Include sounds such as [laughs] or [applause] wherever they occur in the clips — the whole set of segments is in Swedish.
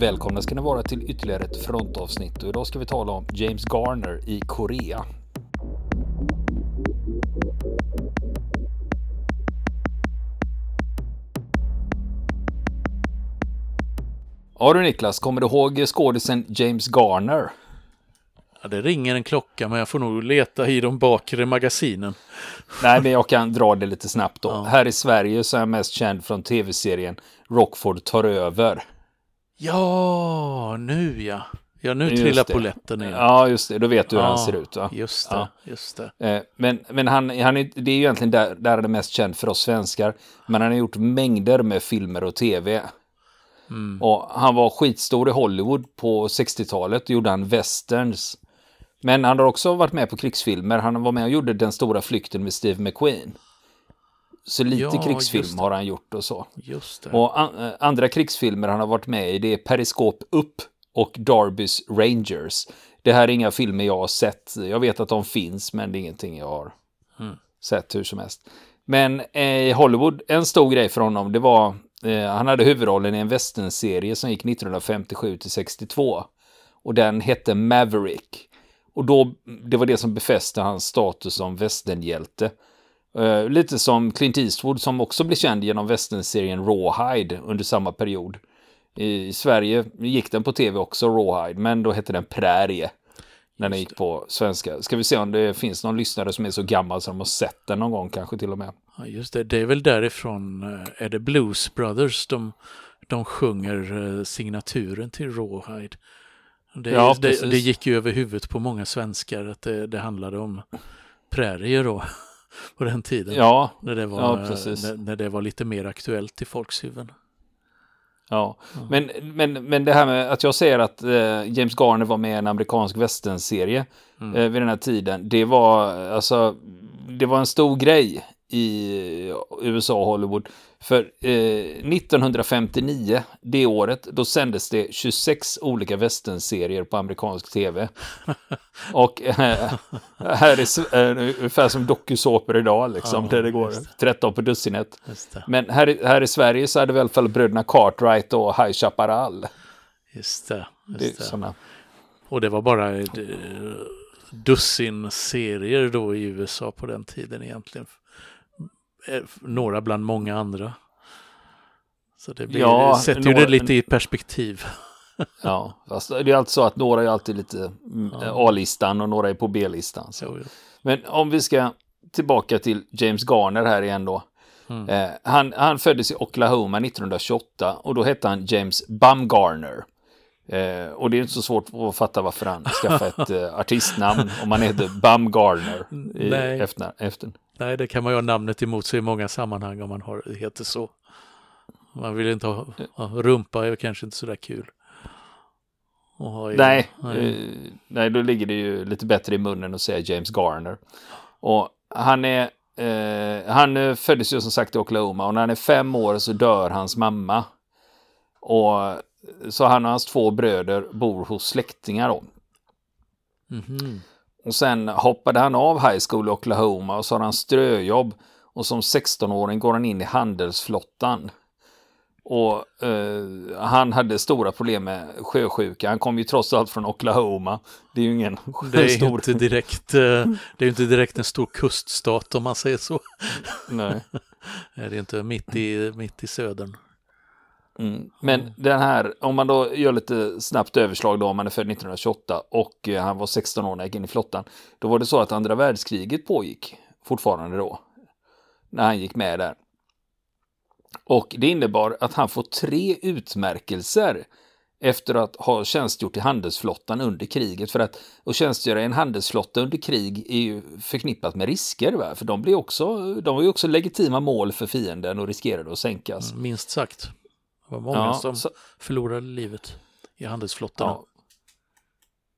välkomna ska ni vara till ytterligare ett frontavsnitt och idag ska vi tala om James Garner i Korea. Ja du Niklas, kommer du ihåg skådisen James Garner? Ja, det ringer en klocka men jag får nog leta i de bakre magasinen. Nej, men jag kan dra det lite snabbt då. Ja. Här i Sverige så är jag mest känd från tv-serien Rockford tar över. Ja, nu ja. Ja, nu just trillar poletten ner. Ja, just det. Då vet du hur ja, han ser ut. Va? Just det. Ja. Just det. Eh, men men han, han är, det är ju egentligen där, där han är mest känd för oss svenskar. Men han har gjort mängder med filmer och tv. Mm. Och han var skitstor i Hollywood på 60-talet. Då gjorde han westerns. Men han har också varit med på krigsfilmer. Han var med och gjorde Den stora flykten med Steve McQueen. Så lite ja, krigsfilm har han gjort och så. Och an eh, andra krigsfilmer han har varit med i det är Periskop upp och Darbys Rangers. Det här är inga filmer jag har sett. Jag vet att de finns men det är ingenting jag har mm. sett hur som helst. Men eh, i Hollywood, en stor grej för honom, det var eh, han hade huvudrollen i en westernserie som gick 1957 till 62. Och den hette Maverick. Och då, det var det som befäste hans status som västernhjälte. Uh, lite som Clint Eastwood som också blev känd genom västernserien Rawhide under samma period. I Sverige gick den på tv också, Rawhide, men då hette den Prärie. När den gick på svenska. Ska vi se om det finns någon lyssnare som är så gammal som de har sett den någon gång kanske till och med. Ja, just det. Det är väl därifrån, eh, är det Blues Brothers de, de sjunger eh, signaturen till Rawhide. Det, ja, det, det, gick ju över huvudet på många svenskar att det, det handlade om prärier då på den tiden. Ja, när det var, ja, när, när, det var lite mer aktuellt i folks huvuden. Ja, mm. men, men, men det här med att jag säger att eh, James Garner var med i en amerikansk westernserie mm. eh, vid den här tiden, det var alltså, det var en stor grej i USA och Hollywood. För eh, 1959, det året, då sändes det 26 olika westernserier på amerikansk tv. [laughs] och eh, här är eh, ungefär som dokusåpor idag, liksom, ja, där det går 13 på dussinet. Men här, här i Sverige så hade vi i alla fall bröderna Cartwright och High Chaparral. Just det. Just det. det och det var bara eh, dussin serier då i USA på den tiden egentligen. Eh, några bland många andra. Så det blir, ja, sätter några, ju det lite i perspektiv. [laughs] ja, fast det är alltid så att några är alltid lite mm, ja. A-listan och några är på B-listan. Jo, jo. Men om vi ska tillbaka till James Garner här igen då. Mm. Eh, han, han föddes i Oklahoma 1928 och då hette han James Bumgarner. Eh, och det är inte så svårt att fatta varför han skaffade ett [laughs] eh, artistnamn om man heter Bumgarner i efter, efter. Nej, det kan man ju ha namnet emot sig i många sammanhang om man har, heter så. Man vill inte ha, ha rumpa, är kanske inte sådär kul. I, nej, nej. Eh, nej, då ligger det ju lite bättre i munnen att säga James Garner. Och han är, eh, han föddes ju som sagt i Oklahoma och när han är fem år så dör hans mamma. Och så han och hans två bröder bor hos släktingar då. Mm -hmm. Och sen hoppade han av high school i Oklahoma och så har han ströjobb. Och som 16-åring går han in i handelsflottan. Och eh, han hade stora problem med sjösjuka. Han kom ju trots allt från Oklahoma. Det är ju ingen det är stor... Inte direkt, eh, det är inte direkt en stor kuststat om man säger så. Nej. [laughs] det är inte mitt i, mitt i södern. Mm. Men den här, om man då gör lite snabbt överslag då, om man är född 1928 och eh, han var 16 år när han gick in i flottan, då var det så att andra världskriget pågick fortfarande då, när han gick med där. Och det innebar att han får tre utmärkelser efter att ha tjänstgjort i handelsflottan under kriget. För att, att tjänstgöra i en handelsflotta under krig är ju förknippat med risker. Va? För de, blir också, de var ju också legitima mål för fienden och riskerade att sänkas. Minst sagt. Det var många ja, som så... förlorade livet i handelsflottan. Ja.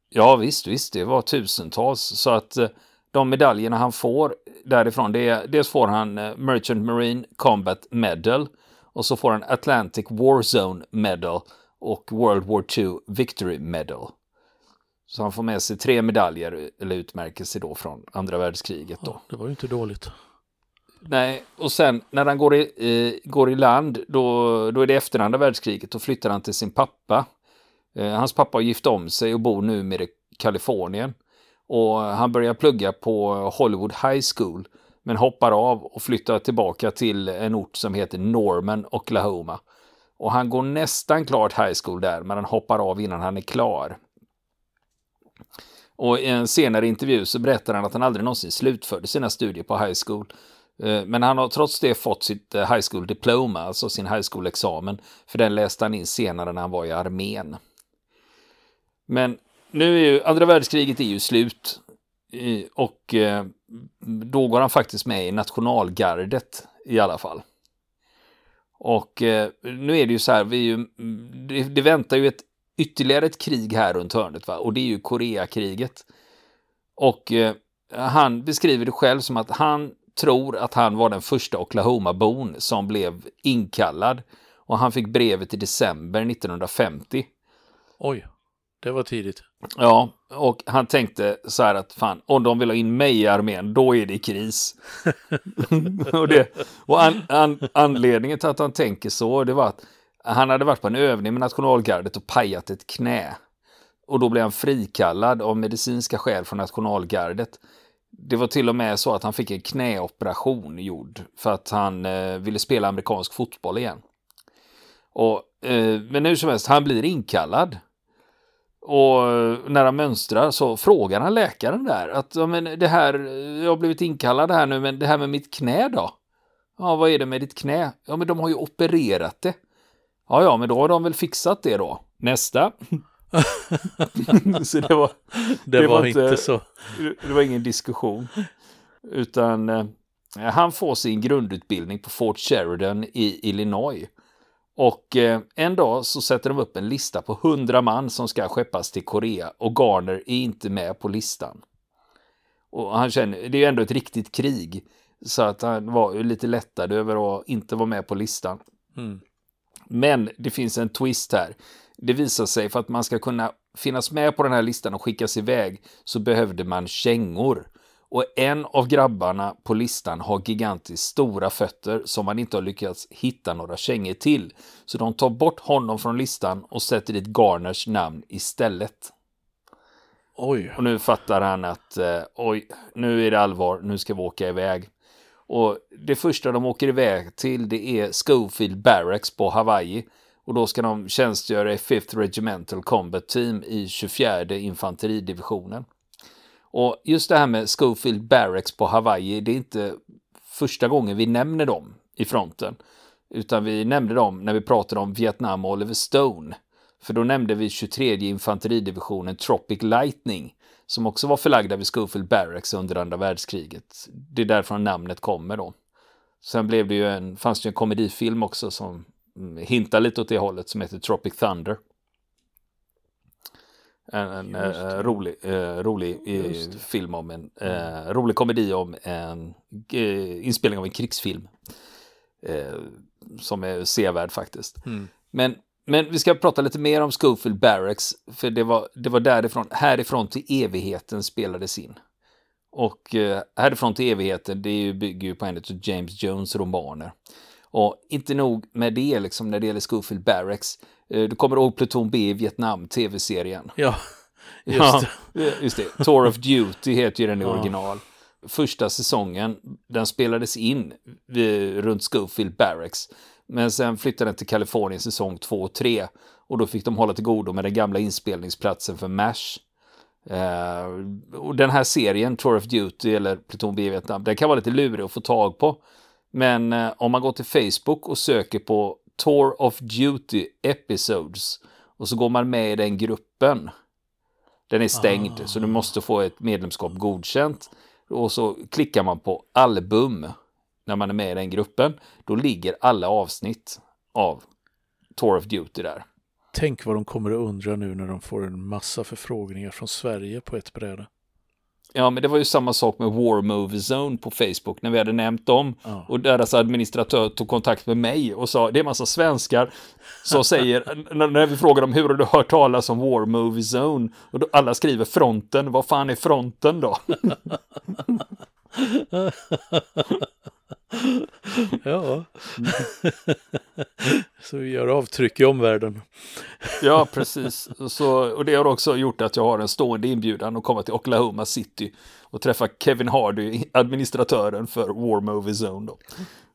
ja, visst, visst, det var tusentals. Så att eh, de medaljerna han får därifrån, det är, dels får han eh, Merchant Marine Combat Medal och så får han Atlantic War Zone Medal och World War II Victory Medal. Så han får med sig tre medaljer eller utmärkelser då från andra världskriget. Då. Ja, det var ju inte dåligt. Nej, och sen när han går i, eh, går i land, då, då är det efter andra världskriget, då flyttar han till sin pappa Eh, hans pappa har gift om sig och bor nu med i Kalifornien. Och han börjar plugga på Hollywood High School men hoppar av och flyttar tillbaka till en ort som heter Norman, Oklahoma. Och han går nästan klart high school där, men han hoppar av innan han är klar. Och i en senare intervju så berättar han att han aldrig någonsin slutförde sina studier på high school. Eh, men han har trots det fått sitt eh, high school diploma, alltså sin high school-examen, för den läste han in senare när han var i armén. Men nu är ju andra världskriget är ju slut och eh, då går han faktiskt med i nationalgardet i alla fall. Och nu är det ju så här, vi ju, mm, det, väntar ju ett ytterligare ett krig här runt hörnet va? och det är ju Koreakriget. Och han beskriver det själv som att han tror att han var den första Oklahoma-bon som blev inkallad och han fick brevet i december 1950. Oj, det var tidigt. Ja, och han tänkte så här att fan, om de vill ha in mig i armén, då är det kris. [laughs] och det, och an, an, anledningen till att han tänker så, det var att han hade varit på en övning med nationalgardet och pajat ett knä. Och då blev han frikallad av medicinska skäl från nationalgardet. Det var till och med så att han fick en knäoperation gjord för att han eh, ville spela amerikansk fotboll igen. Och, eh, men hur som helst, han blir inkallad. Och eh, när han mönstrar så frågar han läkaren där att ja, men det här, eh, jag har blivit inkallad här nu, men det här med mitt knä då? Ja, vad är det med ditt knä? Ja, men de har ju opererat det. Ja, ja, men då har de väl fixat det då. Nästa. [laughs] så det var, det, det var, var, inte så. Det var ingen diskussion. Utan eh, han får sin grundutbildning på Fort Sheridan i Illinois. Och eh, en dag så sätter de upp en lista på hundra man som ska skeppas till Korea och Garner är inte med på listan. Och han känner, det är ju ändå ett riktigt krig. Så att han var lite lättad över att inte vara med på listan. Mm. Men det finns en twist här. Det visar sig för att man ska kunna finnas med på den här listan och skickas iväg så behövde man kängor. Och en av grabbarna på listan har gigantiskt stora fötter som man inte har lyckats hitta några kängor till. Så de tar bort honom från listan och sätter dit Garners namn istället. Oj. Och nu fattar han att eh, oj, nu är det allvar, nu ska vi åka iväg. Och det första de åker iväg till det är Schofield Barracks på Hawaii. Och då ska de tjänstgöra i 5th Regimental Combat Team i 24 infanteridivisionen. Och just det här med Schofield Barracks på Hawaii, det är inte första gången vi nämner dem i fronten. Utan vi nämnde dem när vi pratade om Vietnam och Oliver Stone. För då nämnde vi 23 infanteridivisionen Tropic Lightning som också var förlagda vid Schofield Barracks under andra världskriget. Det är därifrån namnet kommer då. Sen blev det ju en, fanns det ju en komedifilm också som hintar lite åt det hållet som heter Tropic Thunder. En, en uh, rolig, uh, rolig uh, film om en uh, rolig komedi om en inspelning av en krigsfilm. som är sevärd faktiskt. Mm. Men men vi ska prata lite mer om Schofield Barracks, för det var, det var därifrån, härifrån till evigheten spelades in. Och eh, härifrån till evigheten, det bygger ju på en av James Jones romaner. Och inte nog med det, liksom, när det gäller Schofield Barracks. Eh, du kommer ihåg Pluton B i Vietnam, tv-serien. Ja, [laughs] just det. Ja, just det. Tour of Duty heter ju den i ja. original. Första säsongen, den spelades in vid, runt Schofield Barracks. Men sen flyttade den till Kalifornien säsong 2 och 3 och då fick de hålla till godo med den gamla inspelningsplatsen för MASH. Uh, och den här serien, Tour of Duty eller Pluton B Vietnam, den kan vara lite lurig att få tag på. Men uh, om man går till Facebook och söker på Tour of Duty Episodes och så går man med i den gruppen. Den är stängd ah. så du måste få ett medlemskap godkänt. Och så klickar man på album när man är med i den gruppen, då ligger alla avsnitt av Tour of Duty där. Tänk vad de kommer att undra nu när de får en massa förfrågningar från Sverige på ett bräde. Ja, men det var ju samma sak med War Movie Zone på Facebook när vi hade nämnt dem. Ja. Och deras administratör tog kontakt med mig och sa det är massa svenskar som [laughs] säger, när vi frågar dem hur har du hört talas om War Movie Zone? Och då alla skriver fronten, vad fan är fronten då? [laughs] [laughs] [laughs] ja. [laughs] så vi gör avtryck i omvärlden. ja, precis. Så, och det har också gjort att jag har en stående inbjudan att komma till Oklahoma City och träffa Kevin Hardy, administratören för War Movie Zone. Då.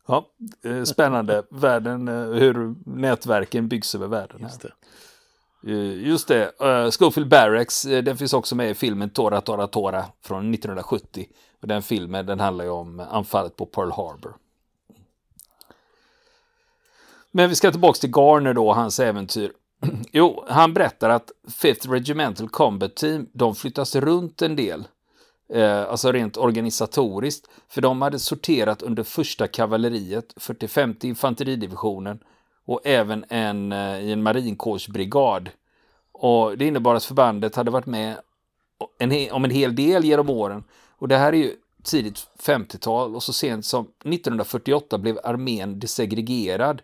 Ja, eh, spännande. Världen, eh, hur nätverken byggs över världen. Just det. Eh, just det, eh, Schofield Barracks, eh, den finns också med i filmen Tora Tora Tora från 1970. Och den filmen den handlar ju om anfallet på Pearl Harbor. Men vi ska tillbaka till Garner då hans äventyr. [clears throat] Jo, han berättar att Fifth Regimental Combat Team, de flyttas runt en del. Eh, alltså rent organisatoriskt. För de hade sorterat under första kavalleriet, 45 infanteridivisionen och även en, eh, i en marinkårsbrigad. Och det innebar att förbandet hade varit med en, om en hel del genom åren. Och det här är ju tidigt 50-tal och så sent som 1948 blev armén desegregerad.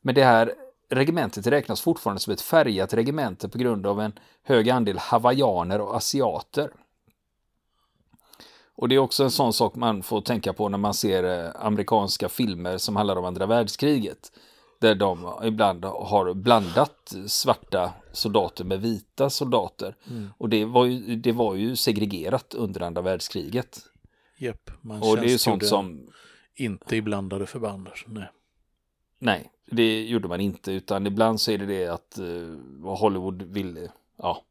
Men det här regementet räknas fortfarande som ett färgat regemente på grund av en hög andel hawaiianer och asiater. Och det är också en sån sak man får tänka på när man ser eh, amerikanska filmer som handlar om andra världskriget. Där de ibland har blandat svarta soldater med vita soldater. Mm. Och det var, ju, det var ju segregerat under andra världskriget. Japp, man och det är ju sånt som... Inte i blandade förband. Nej. nej, det gjorde man inte. Utan ibland så är det det att vad Hollywood ville, ja,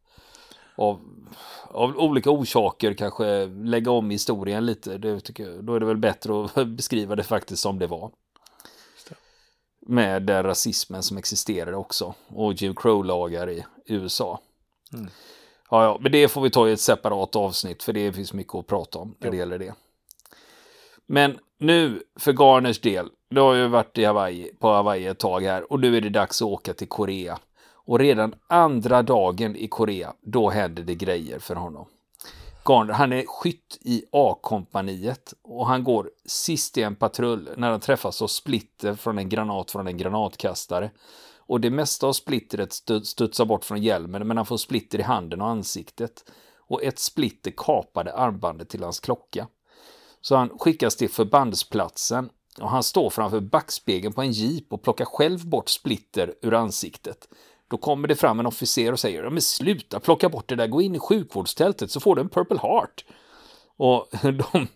av, av olika orsaker kanske lägga om historien lite. Det tycker jag, då är det väl bättre att [laughs] beskriva det faktiskt som det var. Med den rasismen som existerade också. Och Jim Crow-lagar i USA. Mm. Ja, ja, men det får vi ta i ett separat avsnitt för det finns mycket att prata om när det gäller det. Men nu för Garners del, du har ju varit i Hawaii, på Hawaii ett tag här och nu är det dags att åka till Korea. Och redan andra dagen i Korea, då händer det grejer för honom. Garner, han är skytt i A-kompaniet och han går sist i en patrull när han träffas av splitter från en granat från en granatkastare. Och det mesta av splittret studsar bort från hjälmen men han får splitter i handen och ansiktet. Och ett splitter kapade armbandet till hans klocka. Så han skickas till förbandsplatsen och han står framför backspegeln på en jeep och plockar själv bort splitter ur ansiktet. Då kommer det fram en officer och säger, men sluta plocka bort det där, gå in i sjukvårdstältet så får du en Purple Heart. Och, [laughs] de,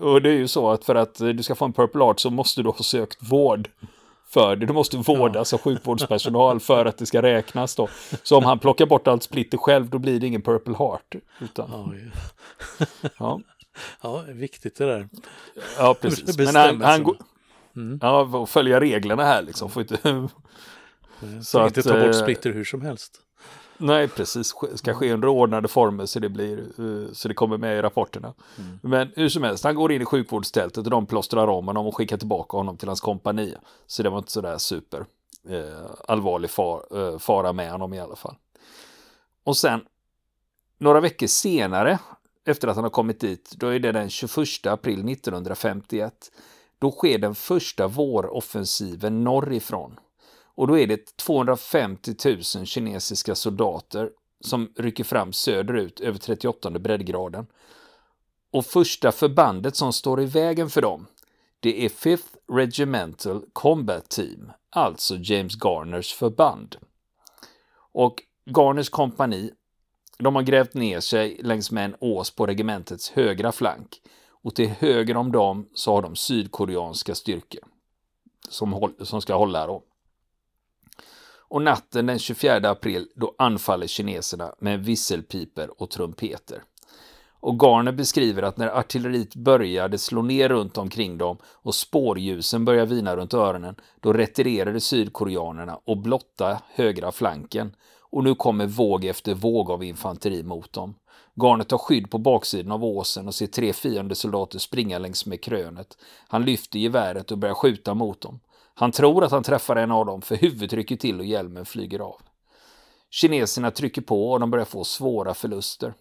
och, det är ju så att för att du ska få en Purple Heart så måste du ha sökt vård för det. Du måste vårdas ja. av sjukvårdspersonal för att det ska räknas då. Så om han plockar bort allt splitter själv då blir det ingen Purple Heart. Utan, ja, [laughs] ja. ja, viktigt det där. Ja, precis. [laughs] Men han, han. Mm. Ja, följa reglerna här liksom. Får inte så att, inte ta bort eh, splitter hur som helst. Nej, precis. Ska ske under ordnade former så det, blir, eh, så det kommer med i rapporterna. Mm. Men hur som helst, han går in i sjukvårdstältet och de plåstrar om honom och skickar tillbaka honom till hans kompani. Så det var inte sådär super eh, allvarlig far, eh, fara med honom i alla fall. Och sen några veckor senare, efter att han har kommit dit, då är det den 21 april 1951. Då sker den första våroffensiven norrifrån. Och då är det 250 000 kinesiska soldater som rycker fram söderut över 38 breddgraden. Och första förbandet som står i vägen för dem, det är 5th Regimental Combat Team, alltså James Garners förband. Och Garners kompani, de har grävt ner sig längs med en ås på regementets högra flank. Och till höger om dem så har de sydkoreanska styrkor som, som ska hålla då. Och natten den 24 april då anfaller kineserna med visselpiper och trumpeter. Och Garner beskriver att när artilleriet började slå ner runt omkring dem och spårljusen började vina runt öronen, då retirerade sydkoreanerna och blotta högra flanken. Och nu kommer våg efter våg av infanteri mot dem. Garnet tar skydd på baksidan av åsen och ser tre fiendesoldater springa längs med krönet. Han lyfter geväret och börjar skjuta mot dem. Han tror att han träffar en av dem för huvudet rycker till och hjälmen flyger av. Kineserna trycker på och de börjar få svåra förluster.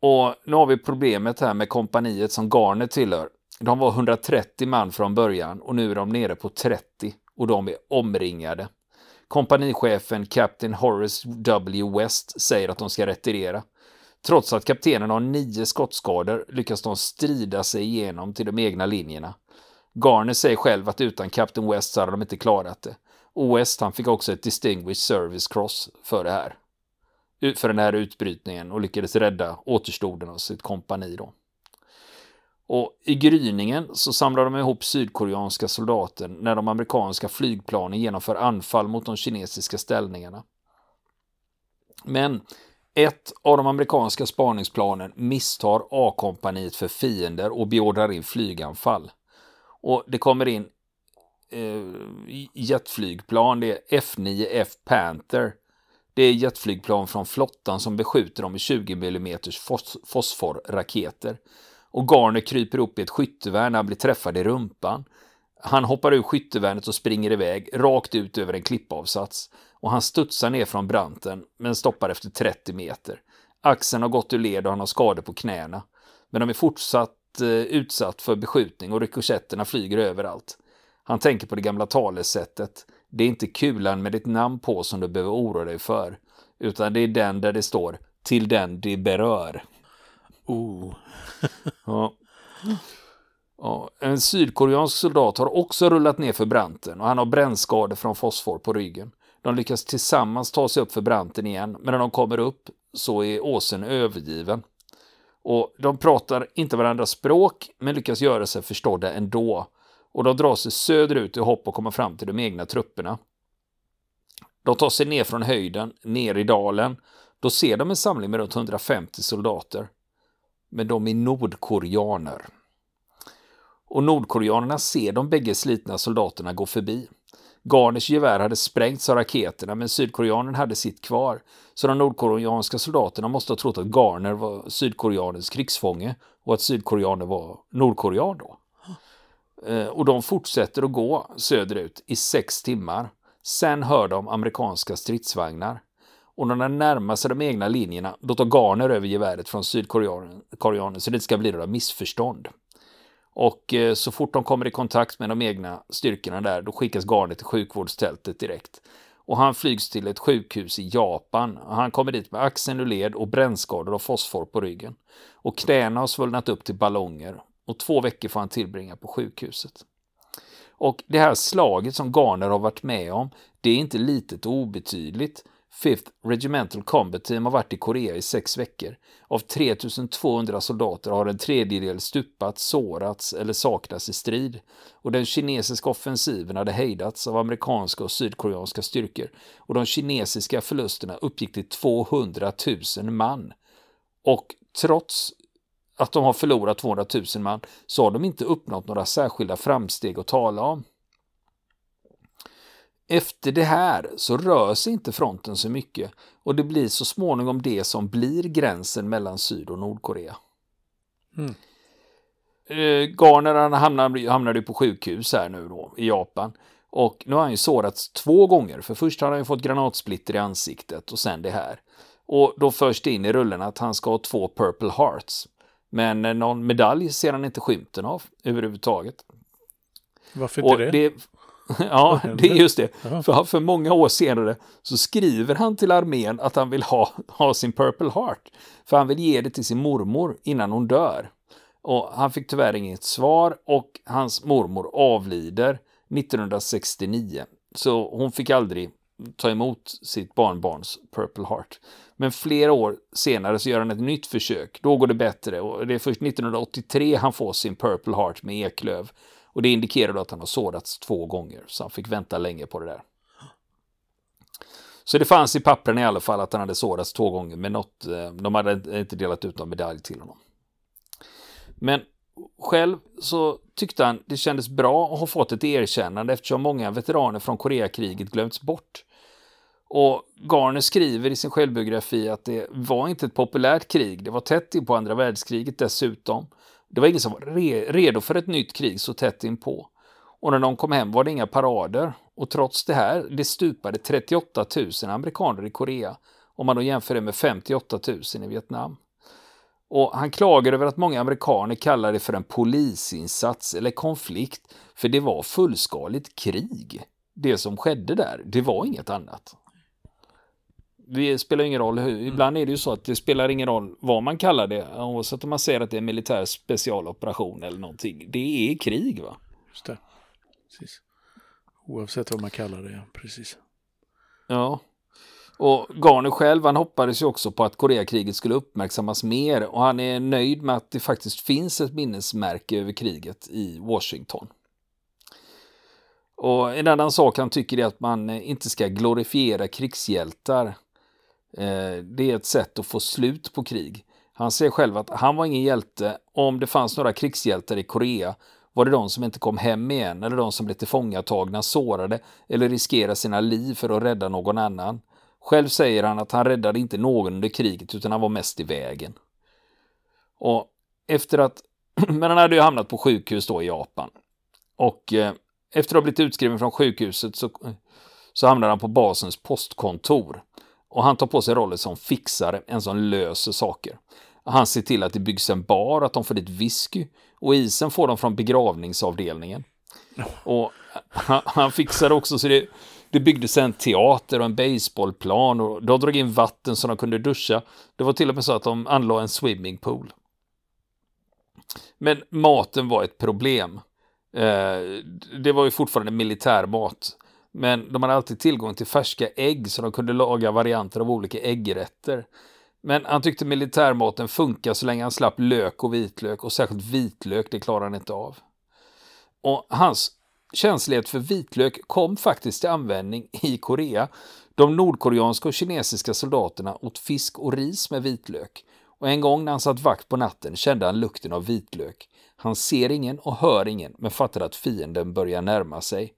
Och nu har vi problemet här med kompaniet som Garner tillhör. De var 130 man från början och nu är de nere på 30 och de är omringade. Kompanichefen Captain Horace W. West säger att de ska retirera. Trots att kaptenen har nio skottskador lyckas de strida sig igenom till de egna linjerna. Garner säger själv att utan Captain West så hade de inte klarat det. Och West han fick också ett Distinguished Service Cross för det här. För den här utbrytningen och lyckades rädda återstoden av sitt kompani då. Och i gryningen så samlar de ihop sydkoreanska soldater när de amerikanska flygplanen genomför anfall mot de kinesiska ställningarna. Men ett av de amerikanska spaningsplanen misstar A-kompaniet för fiender och beordrar in flyganfall. Och det kommer in eh, jetflygplan, det är F9F Panther. Det är jetflygplan från flottan som beskjuter dem med 20 mm fos fosforraketer. Och Garner kryper upp i ett skyttevärn när han blir träffad i rumpan. Han hoppar ur skyttevärnet och springer iväg rakt ut över en klippavsats. Och han studsar ner från branten men stoppar efter 30 meter. Axeln har gått ur led och han har skador på knäna. Men de är fortsatt utsatt för beskjutning och rikoschetterna flyger överallt. Han tänker på det gamla talesättet. Det är inte kulan med ditt namn på som du behöver oroa dig för. Utan det är den där det står till den det berör. Oh. [laughs] ja. Ja, en sydkoreansk soldat har också rullat ner för branten och han har brännskador från fosfor på ryggen. De lyckas tillsammans ta sig upp för branten igen, men när de kommer upp så är åsen övergiven. Och de pratar inte varandras språk, men lyckas göra sig förstådda ändå. Och de drar sig söderut i hopp att komma fram till de egna trupperna. De tar sig ner från höjden, ner i dalen. Då ser de en samling med runt 150 soldater. Men de är nordkoreaner. Och nordkoreanerna ser de bägge slitna soldaterna gå förbi. Garners gevär hade sprängts av raketerna men sydkoreanen hade sitt kvar. Så de nordkoreanska soldaterna måste ha trott att Garner var sydkoreanens krigsfånge och att sydkoreanen var nordkorean då. Eh, och de fortsätter att gå söderut i sex timmar. Sen hör de amerikanska stridsvagnar. Och när de närmar sig de egna linjerna, då tar Garner över geväret från sydkoreanen så det ska bli några missförstånd. Och eh, så fort de kommer i kontakt med de egna styrkorna där, då skickas Garnet till sjukvårdstältet direkt. Och han flygs till ett sjukhus i Japan. Han kommer dit med axeln ur led och brännskador och fosfor på ryggen. Och knäna har svullnat upp till ballonger. Och två veckor får han tillbringa på sjukhuset. Och det här slaget som Garner har varit med om, det är inte litet och obetydligt. Fifth Regimental Combat Team har varit i Korea i sex veckor. Av 3200 soldater har en tredjedel stupat, sårats eller saknats i strid. Och den kinesiska offensiven hade hejdats av amerikanska och sydkoreanska styrkor. Och de kinesiska förlusterna uppgick till 200 000 man. Och trots att de har förlorat 200 000 man så har de inte uppnått några särskilda framsteg att tala om. Efter det här så rör sig inte fronten så mycket och det blir så småningom det som blir gränsen mellan Syd och Nordkorea. Mm. Eh, Garner han hamnade, hamnade på sjukhus här nu då i Japan och nu har han ju sårats två gånger för först har han ju fått granatsplitter i ansiktet och sen det här. Och då förs det in i rullen att han ska ha två Purple Hearts. Men någon medalj ser han inte skymten av överhuvudtaget. Varför inte och det? [laughs] Ja, det är just det. För, för många år senare så skriver han till armén att han vill ha, ha sin Purple Heart. För han vill ge det till sin mormor innan hon dör. Och han fick tyvärr inget svar och hans mormor avlider 1969. Så hon fick aldrig ta emot sitt barnbarns Purple Heart. Men flera år senare så gör han ett nytt försök. Då går det bättre och det är först 1983 han får sin Purple Heart med Eklöv. Och det indikerar att han har sårats två gånger, så han fick vänta länge på det där. Så det fanns i pappren i alla fall att han hade sårats två gånger, men något, eh, de hade inte delat ut någon medalj till honom. Men själv så tyckte han det kändes bra att ha fått ett erkännande eftersom många veteraner från Koreakriget glömts bort. Och Garner skriver i sin självbiografi att det var inte ett populärt krig, det var tätt in på andra världskriget dessutom. Det var ingen som var redo för ett nytt krig så tätt inpå. Och när de kom hem var det inga parader. Och trots det här, det stupade 38 000 amerikaner i Korea. Om man då jämför det med 58 000 i Vietnam. Och han klagar över att många amerikaner kallar det för en polisinsats eller konflikt. För det var fullskaligt krig. Det som skedde där, det var inget annat det spelar ingen roll hur. Mm. Ibland är det ju så att det spelar ingen roll vad man kallar det. Oavsett om man säger att det är militär specialoperation eller någonting. Det är krig va? Just det. Precis. Oavsett vad man kallar det, precis. Ja. Och Garner själv, han hoppades ju också på att Koreakriget skulle uppmärksammas mer och han är nöjd med att det faktiskt finns ett minnesmärke över kriget i Washington. Och en annan sak han tycker är att man inte ska glorifiera krigshjältar. Eh, det är ett sätt att få slut på krig. Han säger själv att han var ingen hjälte. Om det fanns några krigshjältar i Korea var det de som inte kom hem igen eller de som blev tillfångatagna, sårade eller riskerade sina liv för att rädda någon annan. Själv säger han att han räddade inte någon under kriget utan han var mest i vägen. Och efter att, [clears throat] men han hade ju hamnat på sjukhus då i Japan. Och eh, efter att ha blivit utskriven från sjukhuset så, så hamnade han på basens postkontor. Och han tar på sig rollen som fixare, en som löser saker. Han ser till att det byggs en bar, att de får dit whisky och isen får de från begravningsavdelningen. [laughs] Och han, han fixar också så det, det byggdes en teater och en baseballplan och de drog in vatten så de kunde duscha. Det var till och med så att de anlade en swimmingpool. Men maten var ett problem. Eh, det var ju fortfarande militärmat. Men de hade alltid tillgång till färska ägg så de kunde laga varianter av olika äggrätter. Men han tyckte militärmaten funkar så länge han slapp lök och vitlök och särskilt vitlök, det klarar han inte av. Och hans känslighet för vitlök kom faktiskt till användning i Korea. De nordkoreanska och kinesiska soldaterna åt fisk och ris med vitlök. Och en gång när han satt vakt på natten kände han lukten av vitlök. Han ser ingen och hör ingen, men fattar att fienden börjar närma sig.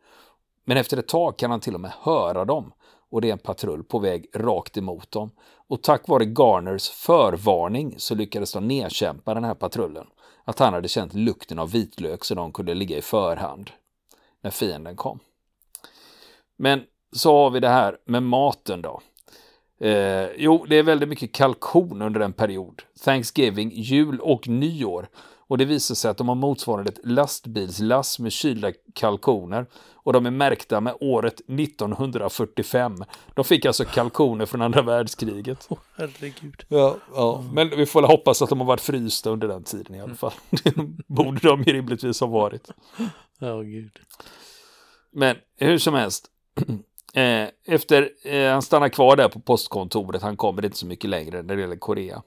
Men efter ett tag kan han till och med höra dem och det är en patrull på väg rakt emot dem. Och tack vare Garners förvarning så lyckades de nedkämpa den här patrullen. Att han hade känt lukten av vitlök så de kunde ligga i förhand när fienden kom. Men så har vi det här med maten då. Eh, jo, det är väldigt mycket kalkon under en period. Thanksgiving, jul och nyår. Och det visar sig att de har motsvarande ett lastbilslass med kylda kalkoner. Och de är märkta med året 1945. De fick alltså kalkoner från andra världskriget. Oh, herregud. Ja, ja. Mm. men vi får hoppas att de har varit frysta under den tiden i alla fall. [laughs] Mm. borde de ju rimligtvis ha varit. Ja, oh, gud. Men hur som helst. [clears throat] Eh, efter, eh, han stannar kvar där på postkontoret, han kommer inte så mycket längre när det gäller Korea.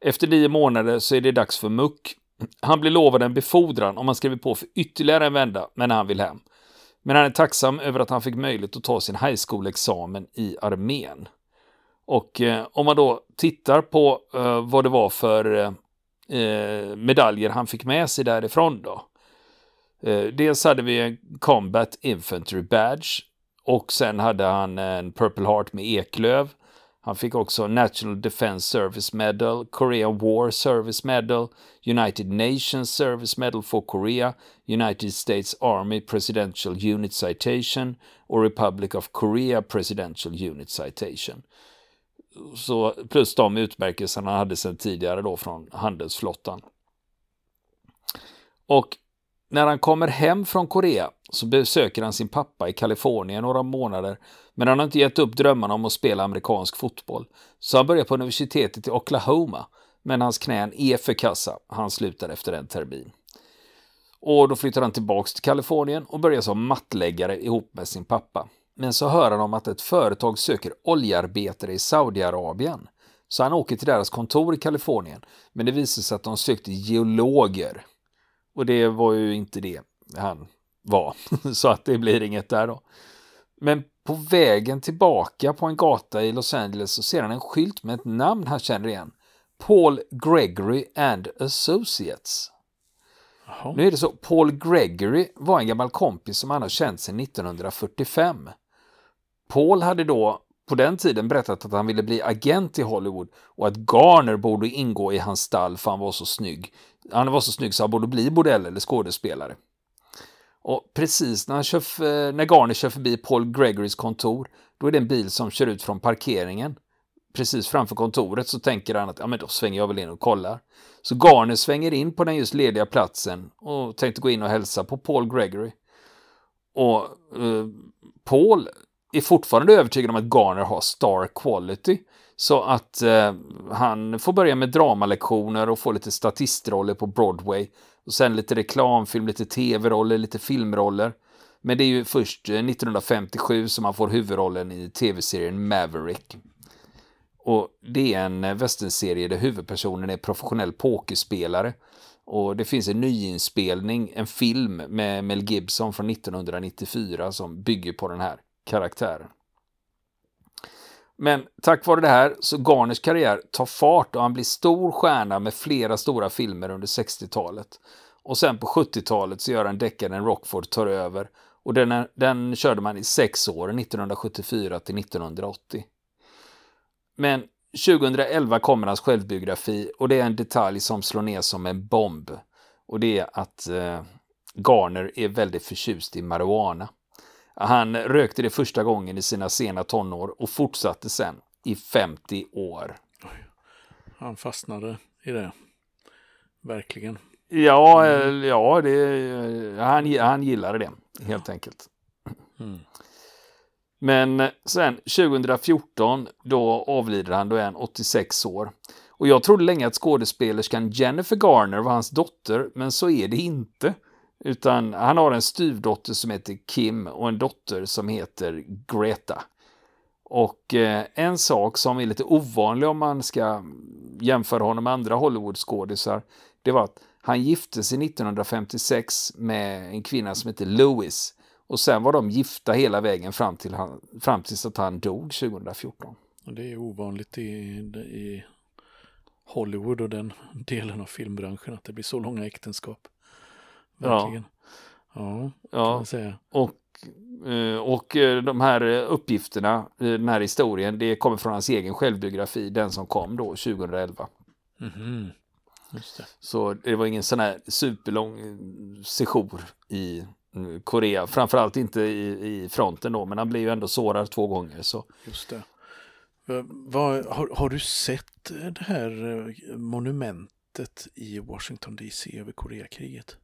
Efter nio månader så är det dags för muck. Han blir lovad en befordran om han skriver på för ytterligare en vända, men han vill hem. Men han är tacksam över att han fick möjlighet att ta sin high school-examen i armén. Och eh, om man då tittar på eh, vad det var för eh, eh medaljer han fick med sig därifrån då. Eh, dels hade vi en Combat Infantry Badge och sen hade han en Purple Heart med eklöv. Han fick också National Defense Service Medal, Korea War Service Medal, United Nations Service Medal for Korea, United States Army Presidential Unit Citation och Republic of Korea Presidential Unit Citation. Så, plus de utmärkelserna han hade sedan tidigare då från handelsflottan. Och när han kommer hem från Korea så besöker han sin pappa i Kalifornien några månader, men han har inte gett upp drömmarna om att spela amerikansk fotboll. Så han börjar på universitetet i Oklahoma, men hans knän är för kassa. Han slutar efter en termin. Och då flyttar han tillbaks till Kalifornien och börjar som mattläggare ihop med sin pappa. Men så hör han om att ett företag söker oljearbetare i Saudiarabien. Så han åker till deras kontor i Kalifornien, men det visar sig att de sökte geologer. Och det var ju inte det han var. [laughs] Så att det blir inget där då. Men på vägen tillbaka på en gata i Los Angeles så ser han en skylt med ett namn han känner igen. Paul Gregory and Associates. Aha. Nu är det så, Paul Gregory var en gammal kompis som han har känt sedan 1945. Paul hade då på den tiden berättat att han ville bli agent i Hollywood och att Garner borde ingå i hans stall för han var så snygg. Han var så snygg så han borde bli modell eller skådespelare. Och precis när, han kör, när Garner kör förbi Paul Gregorys kontor, då är det en bil som kör ut från parkeringen. Precis framför kontoret så tänker han att ja, men då svänger jag väl in och kollar. Så Garner svänger in på den just lediga platsen och tänkte gå in och hälsa på Paul Gregory. Och eh, Paul är fortfarande övertygad om att Garner har star quality. Så att eh, han får börja med dramalektioner och få lite statistroller på Broadway. Och sen lite reklamfilm, lite tv-roller, lite filmroller. Men det är ju först eh, 1957 som han får huvudrollen i tv-serien Maverick. Och det är en eh, västernserie där huvudpersonen är professionell pokerspelare. Och det finns en nyinspelning, en film med Mel Gibson från 1994 som bygger på den här karaktären. Men tack vare det här så Garners karriär tar fart och han blir stor stjärna med flera stora filmer under 60-talet. Och sen på 70-talet så gör han deckaren Rockford tar över och den, den körde man i sex år, 1974 till 1980. Men 2011 kommer hans självbiografi och det är en detalj som slår ner som en bomb. Och det är att eh, Garner är väldigt förtjust i marijuana. Han rökte det första gången i sina sena tonår och fortsatte sen i 50 år. Han fastnade i det. Verkligen. Ja, mm. ja det, han, han gillade det helt enkelt. Mm. Men sen 2014 då avlider han, då är han 86 år. Och jag trodde länge att skådespelerskan Jennifer Garner var hans dotter, men så är det inte. Utan han har en styvdotter som heter Kim och en dotter som heter Greta. Och eh, en sak som är lite ovanlig om man ska jämföra honom med andra Hollywoodskådisar, det var att han gifte sig 1956 med en kvinna som heter Louis. Och sen var de gifta hela vägen fram, till han, fram tills att han dog 2014. Det är ovanligt i, i Hollywood och den delen av filmbranschen att det blir så långa äktenskap. Verkligen. Ja, ja, ja. Och, eh, och eh, de här uppgifterna, eh, den här historien, det kommer från hans egen självbiografi, den som kom då 2011. Mm. Det. Så det var ingen sån här superlång sejour i Korea, framförallt inte i, i fronten då, men han blev ju ändå sårad två gånger. Så. Just det. Vad, har, har, du sett det här monumentet i Washington DC över Koreakriget?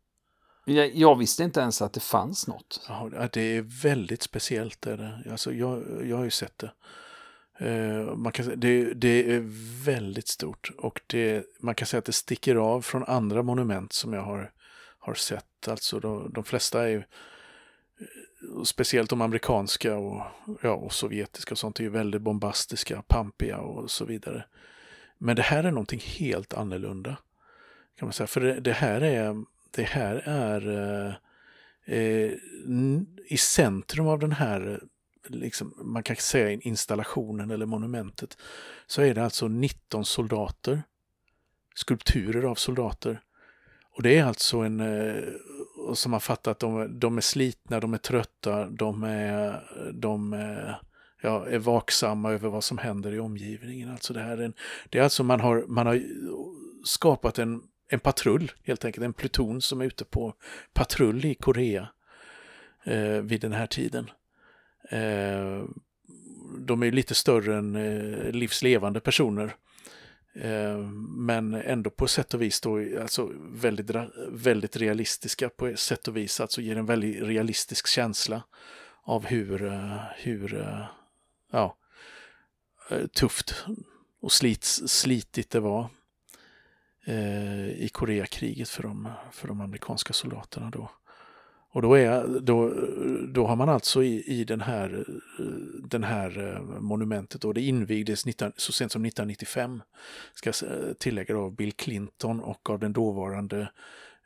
Jag, jag, visste inte ens att det fanns något. Ja, det är väldigt speciellt. Är det. Alltså, jag, jag har ju sett det. Uh, man kan, det, det är väldigt stort och det, man kan säga att det sticker av från andra monument som jag har, har sett. Alltså de, de flesta är ju, eh, speciellt de amerikanska och, ja, och sovjetiska och sånt är ju väldigt bombastiska, pampiga och så vidare. Men det här är någonting helt annorlunda. Kan man säga. För det, det här är det här är eh, eh i centrum av den här, liksom, man kan säga installationen eller monumentet, så är det alltså 19 soldater, skulpturer av soldater. Och det är alltså en, eh, som man fattat, de, de är slitna, de är trötta, de är, de är, ja, är vaksamma över vad som händer i omgivningen. Alltså det, här är en, det är alltså man har, man har skapat en en patrull, helt enkelt en pluton som är ute på patrull i Korea eh, vid den här tiden. Eh, de är lite större än eh, livslevande personer. Eh, men ändå på sätt och vis då, alltså väldigt, väldigt realistiska på sätt och vis, alltså ger en väldigt realistisk känsla av hur, eh, hur eh, ja, eh, tufft och slits, slitigt det var Eh, i Koreakriget för de, för de amerikanska soldaterna då. Och då, är, då, då har man alltså i, i den här, den här eh, monumentet, och det invigdes 19, så sent som 1995, ska jag eh, tillägga av Bill Clinton och av den dåvarande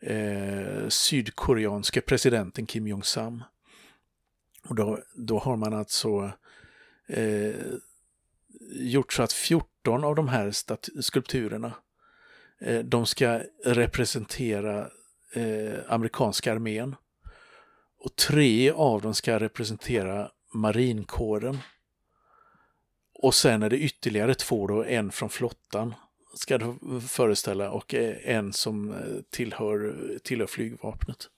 eh, sydkoreanske presidenten Kim Jong-Sam. Och då, då har man alltså eh, gjort så att 14 av de här skulpturerna Eh, de ska representera eh, amerikanska armén. Och tre av dem ska representera marinkåren. Och sen är det ytterligare två då, en från flottan ska det föreställa och eh, en som eh, tillhör, tillhör flygvapnet.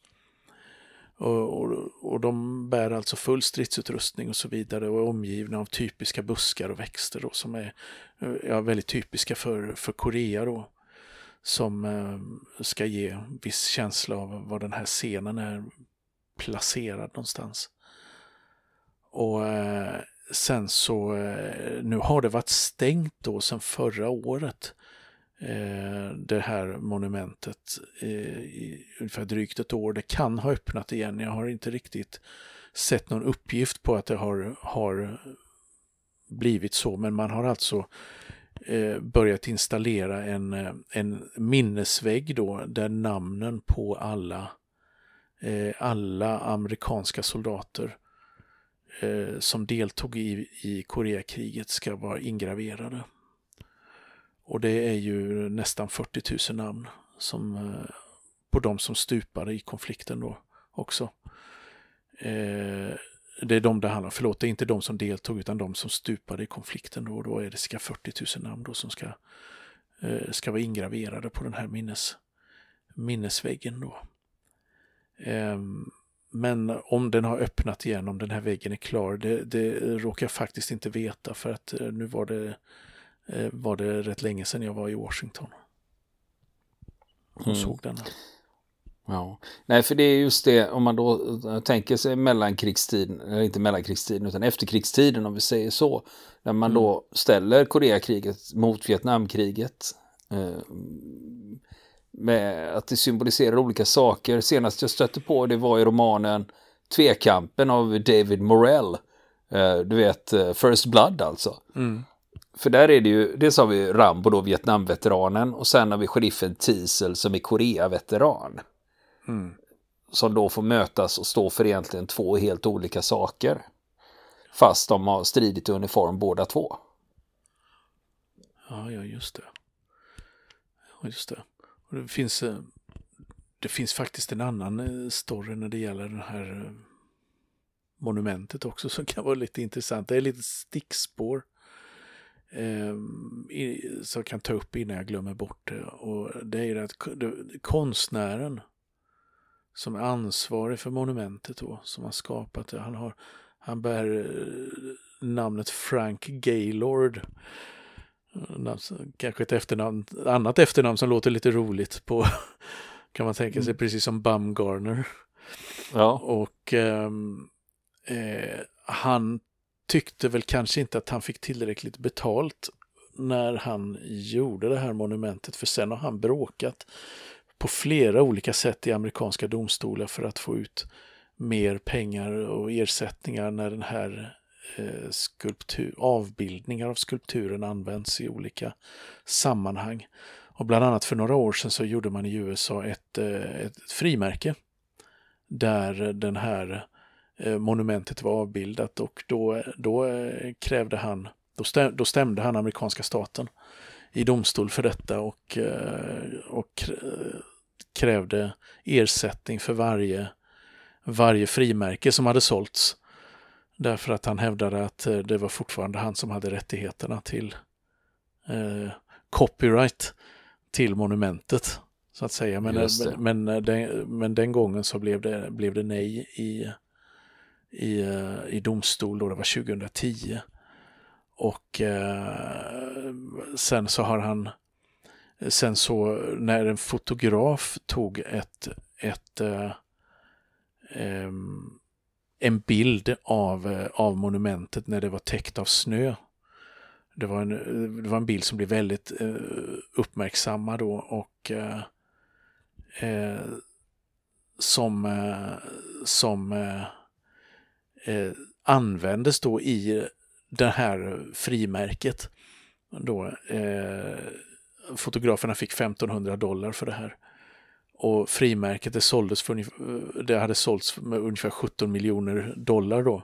Och, och, och, de bär alltså full stridsutrustning och så vidare och är omgivna av typiska buskar och växter då, som är ja, väldigt typiska för, för Korea. Då som eh, ska ge viss känsla av var den här scenen är placerad någonstans. och eh, sen så, eh, nu har det varit stängt då sedan förra året. Eh, det här monumentet eh, i ungefär drygt ett år. Det kan ha öppnat igen. Jag har inte riktigt sett någon uppgift på att det har, har blivit så, men man har alltså Eh, börjat installera en, eh, en minnesvägg då där namnen på alla, eh, alla amerikanska soldater eh, som deltog i, i Koreakriget ska vara ingraverade. Och det är ju nästan 40 000 namn som, på de som stupade i konflikten då också. Det är de det handlar om, förlåt, det är inte de som deltog utan de som stupade i konflikten då. Då är det ska 40 000 namn då som ska, eh, ska vara ingraverade på den här minnes, minnesväggen då. Um, men om den har öppnat igen, om den här väggen är klar, det, det råkar jag faktiskt inte veta för att eh, nu var det, eh, var det rätt länge sedan jag var i Washington. Och mm. såg denna. Ja, nej för det är just det om man då eh, tänker sig mellankrigstiden, eller inte mellankrigstiden utan efterkrigstiden om vi säger så. När man mm. då ställer Koreakriget mot Vietnamkriget. Eh, med att det symboliserar olika saker. Senast jag stötte på det var i romanen Tvekampen av David Morell. Eh, du vet, eh, First Blood alltså. Mm. För där är det ju, dels har vi Rambo då, Vietnamveteranen, och sen har vi sheriffen Teasel som är Korea-veteran. Mm. Som då får mötas och stå för egentligen två helt olika saker. Fast de har stridit i uniform båda två. Ja, ja, just det. Ja, just det. Och det, finns, eh, det finns faktiskt en annan eh, story när det gäller det här eh, monumentet också [laughs] som kan vara lite intressant. Det är lite stickspår eh, som jag kan ta upp innan jag glömmer bort det. Och det är att konstnären som är ansvarig för monumentet då, som har skapat det, han, har, han bär namnet Frank Gaylord kanske ett efternamn, annat efternamn som låter lite roligt på, [laughs] kan man tänka sig, mm. precis som Bumgarner. Ja. Och ehm, eh, han tyckte väl kanske inte att han fick tillräckligt betalt när han gjorde det här monumentet, för sen har han bråkat på flera olika sätt i amerikanska domstolar för att få ut mer pengar och ersättningar när den här eh, skulptur, avbildningar av skulpturen används i olika sammanhang. Och bland annat för några år sedan så gjorde man i USA ett, eh, ett frimärke där den här eh, monumentet var avbildat och då, då krävde han, då, stäm, då stämde han amerikanska staten i domstol för detta och, och krävde ersättning för varje, varje frimärke som hade sålts Därför att han hävdade att eh, det var fortfarande han som hade rättigheterna till eh, copyright till monumentet. Så att säga. Men, eh, men, eh, den, men den gången så blev det, blev det nej i, i, i domstol, då det var 2010. Och eh, sen så har han, sen så när en fotograf tog ett, ett eh, en bild av, eh, av monumentet när det var täckt av snö. Det var en, det var en bild som blev väldigt eh, uppmärksammad då och eh, eh, som, eh, som eh, eh användes då i det här frimärket. Då, eh, fotograferna fick 1500 dollar för det här. Och frimärket det såldes för, eh, det hade sålts med ungefär 17 miljoner dollar då.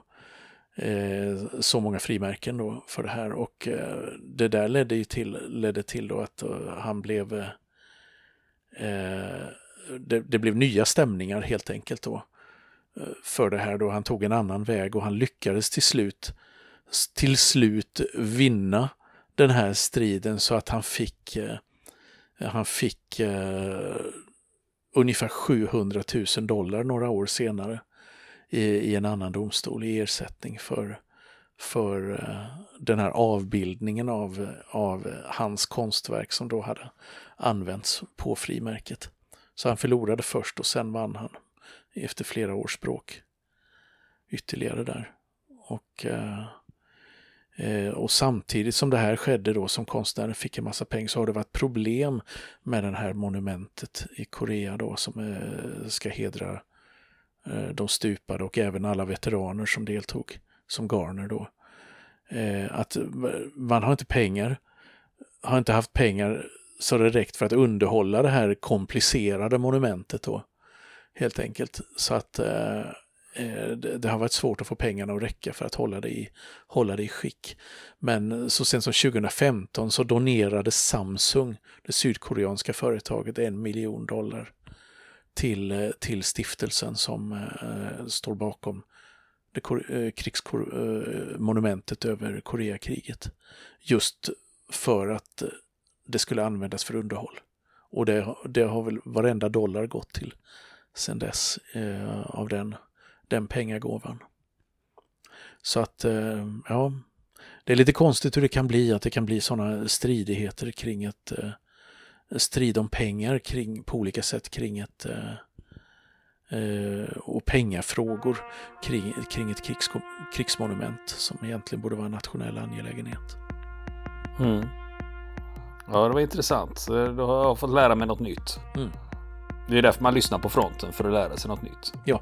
Eh, så många frimärken då för det här och eh, det där ledde ju till, ledde till då att uh, han blev eh, eh, det, det, blev nya stämningar helt enkelt då för det här då. Han tog en annan väg och han lyckades till slut till slut vinna den här striden så att han fick eh, han fick eh, ungefär 700 000 dollar några år senare i, i en annan domstol i ersättning för, för eh, den här avbildningen av, av hans konstverk som då hade använts på frimärket. Så han förlorade först och sen vann han efter flera års bråk ytterligare där. Och, eh, Eh, och samtidigt som det här skedde då som konstnären fick en massa pengar så har det varit problem med det här monumentet i Korea då som eh, ska hedra eh, de stupade och även alla veteraner som deltog som Garner då. Att man har inte pengar, har inte haft pengar så det räckt för att underhålla det här komplicerade monumentet då. Helt enkelt. Så att Eh, det, har varit svårt att få pengarna att räcka för att hålla det i, hålla det i skick. Men så sent som 2015 så donerade Samsung, det sydkoreanska företaget, en miljon dollar till, eh, till stiftelsen som eh, står bakom det eh, krigsmonumentet eh, över Koreakriget. Just för att det skulle användas för underhåll. Och det, det har väl varenda dollar gått till sedan dess eh, av den, den pengagåvan. Så att, eh, ja, det är lite konstigt hur det kan bli, att det kan bli sådana stridigheter kring ett eh, strid om pengar kring, på olika sätt kring ett eh, och pengafrågor kring, kring ett krigs, krigsmonument som egentligen borde vara en nationell angelägenhet. Mm. Ja, det var intressant. Då har jag fått lära mig något nytt. Mm. Det är därför man lyssnar på fronten, för att lära sig något nytt. Ja,